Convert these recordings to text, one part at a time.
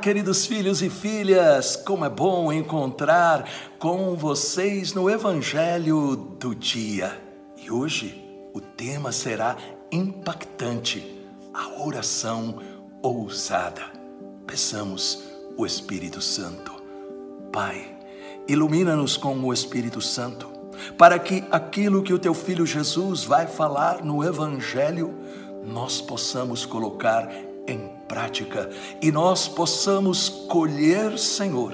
Queridos filhos e filhas, como é bom encontrar com vocês no Evangelho do Dia. E hoje o tema será impactante: a oração ousada. Peçamos o Espírito Santo. Pai, ilumina-nos com o Espírito Santo, para que aquilo que o teu filho Jesus vai falar no Evangelho, nós possamos colocar em prática e nós possamos colher, Senhor,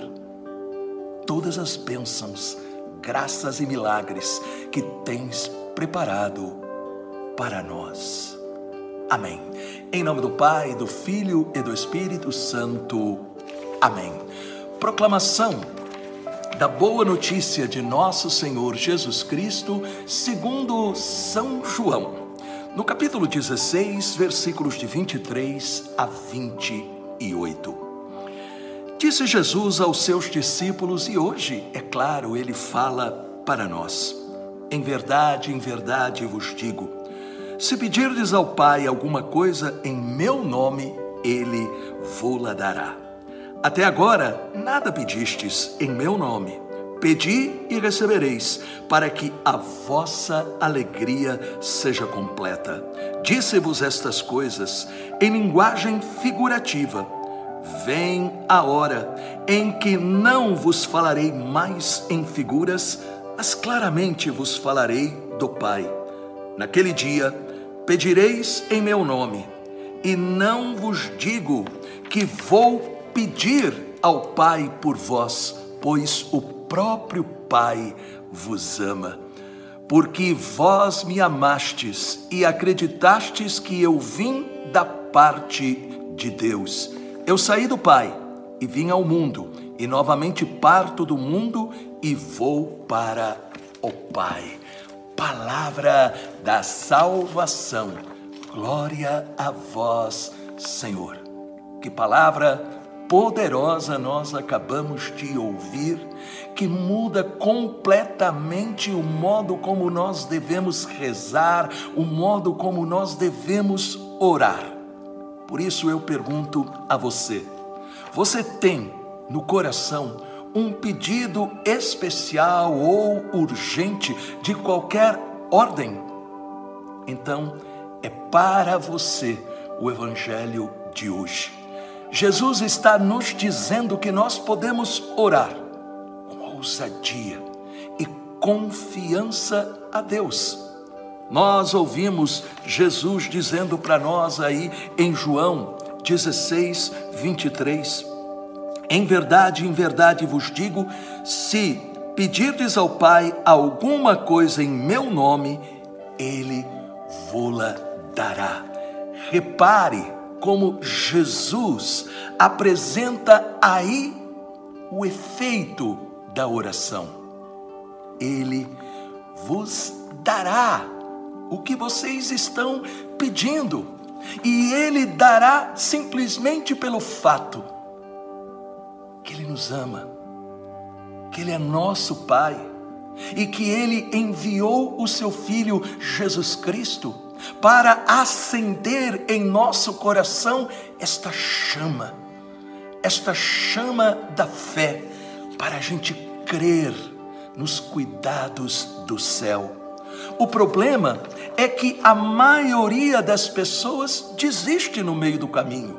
todas as bênçãos, graças e milagres que tens preparado para nós. Amém. Em nome do Pai, do Filho e do Espírito Santo. Amém. Proclamação da boa notícia de nosso Senhor Jesus Cristo, segundo São João no capítulo 16, versículos de 23 a 28. Disse Jesus aos seus discípulos, e hoje, é claro, ele fala para nós: Em verdade, em verdade vos digo, se pedirdes ao Pai alguma coisa em meu nome, ele vô-la dará. Até agora, nada pedistes em meu nome. Pedi e recebereis, para que a vossa alegria seja completa. Disse-vos estas coisas em linguagem figurativa. Vem a hora em que não vos falarei mais em figuras, mas claramente vos falarei do Pai. Naquele dia pedireis em meu nome, e não vos digo que vou pedir ao Pai por vós, pois o próprio Pai vos ama, porque vós me amastes e acreditastes que eu vim da parte de Deus. Eu saí do Pai e vim ao mundo, e novamente parto do mundo e vou para o Pai. Palavra da salvação. Glória a vós, Senhor. Que palavra poderosa nós acabamos de ouvir, que muda completamente o modo como nós devemos rezar, o modo como nós devemos orar. Por isso eu pergunto a você: você tem no coração um pedido especial ou urgente de qualquer ordem? Então, é para você o Evangelho de hoje. Jesus está nos dizendo que nós podemos orar com ousadia e confiança a Deus. Nós ouvimos Jesus dizendo para nós aí em João 16, 23: Em verdade, em verdade vos digo, se pedirdes ao Pai alguma coisa em meu nome, Ele vô-la dará. Repare, como Jesus apresenta aí o efeito da oração. Ele vos dará o que vocês estão pedindo, e Ele dará simplesmente pelo fato que Ele nos ama, que Ele é nosso Pai e que Ele enviou o Seu Filho Jesus Cristo para acender em nosso coração esta chama, esta chama da fé, para a gente crer nos cuidados do céu. O problema é que a maioria das pessoas desiste no meio do caminho,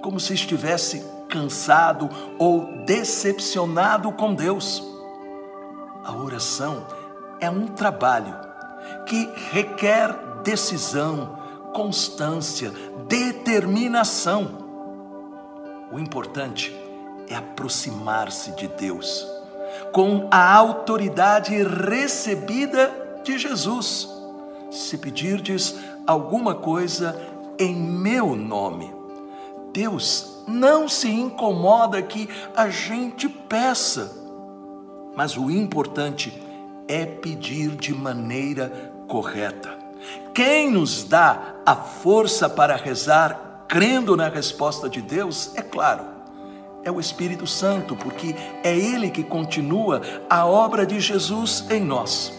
como se estivesse cansado ou decepcionado com Deus. A oração é um trabalho que requer decisão, constância, determinação. O importante é aproximar-se de Deus com a autoridade recebida de Jesus. Se pedirdes alguma coisa em meu nome, Deus não se incomoda que a gente peça, mas o importante é pedir de maneira correta. Quem nos dá a força para rezar crendo na resposta de Deus, é claro, é o Espírito Santo, porque é Ele que continua a obra de Jesus em nós.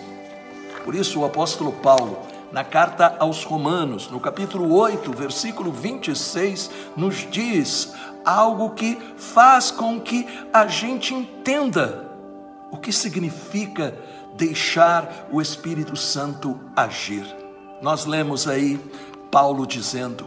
Por isso, o apóstolo Paulo, na carta aos Romanos, no capítulo 8, versículo 26, nos diz algo que faz com que a gente entenda o que significa deixar o Espírito Santo agir. Nós lemos aí Paulo dizendo: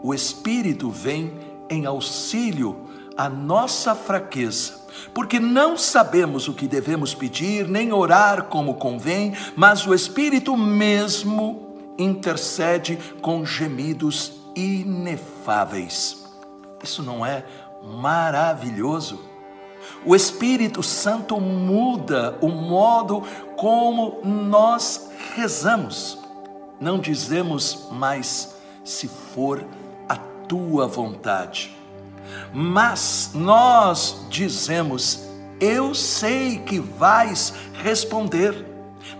o Espírito vem em auxílio à nossa fraqueza, porque não sabemos o que devemos pedir, nem orar como convém, mas o Espírito mesmo intercede com gemidos inefáveis. Isso não é maravilhoso? O Espírito Santo muda o modo como nós rezamos. Não dizemos mais se for a tua vontade, mas nós dizemos: eu sei que vais responder,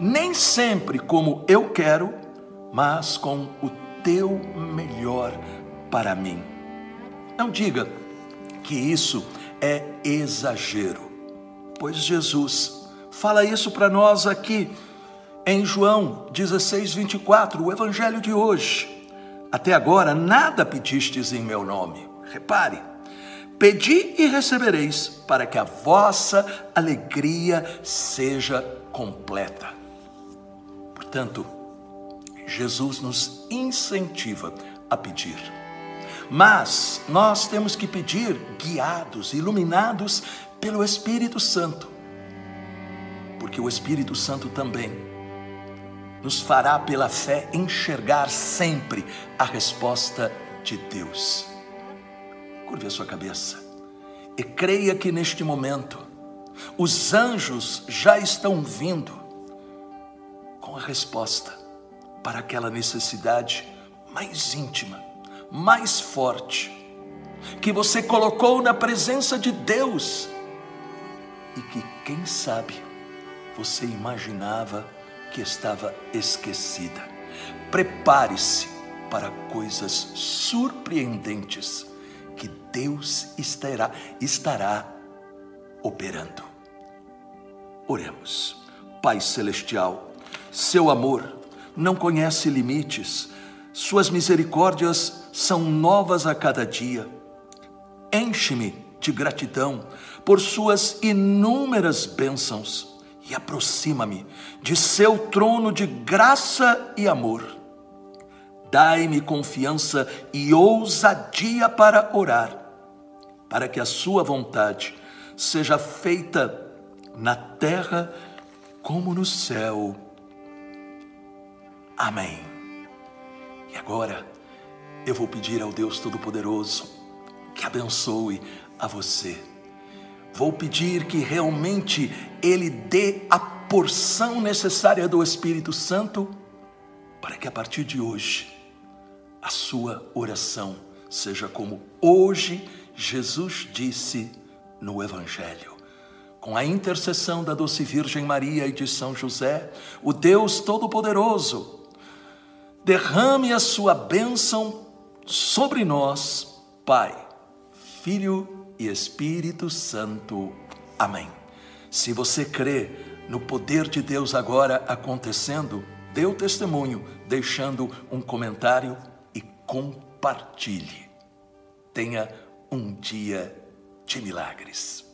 nem sempre como eu quero, mas com o teu melhor para mim. Não diga que isso é exagero, pois Jesus fala isso para nós aqui em João 16, 24, o evangelho de hoje. Até agora nada pedistes em meu nome. Repare, pedi e recebereis, para que a vossa alegria seja completa. Portanto, Jesus nos incentiva a pedir. Mas nós temos que pedir guiados, iluminados pelo Espírito Santo. Porque o Espírito Santo também nos fará pela fé enxergar sempre a resposta de Deus. Curve a sua cabeça e creia que neste momento os anjos já estão vindo com a resposta para aquela necessidade mais íntima mais forte, que você colocou na presença de Deus e que, quem sabe, você imaginava que estava esquecida. Prepare-se para coisas surpreendentes que Deus estará, estará operando. Oremos. Pai Celestial, seu amor não conhece limites, suas misericórdias são novas a cada dia. Enche-me de gratidão por suas inúmeras bênçãos e aproxima-me de seu trono de graça e amor. Dai-me confiança e ousadia para orar, para que a sua vontade seja feita na terra como no céu. Amém. E agora, eu vou pedir ao Deus Todo-Poderoso que abençoe a você. Vou pedir que realmente Ele dê a porção necessária do Espírito Santo para que a partir de hoje a sua oração seja como hoje Jesus disse no Evangelho. Com a intercessão da doce Virgem Maria e de São José, o Deus Todo-Poderoso, derrame a sua bênção sobre nós, Pai, Filho e Espírito Santo. Amém. Se você crê no poder de Deus agora acontecendo, dê o testemunho, deixando um comentário e compartilhe. Tenha um dia de milagres.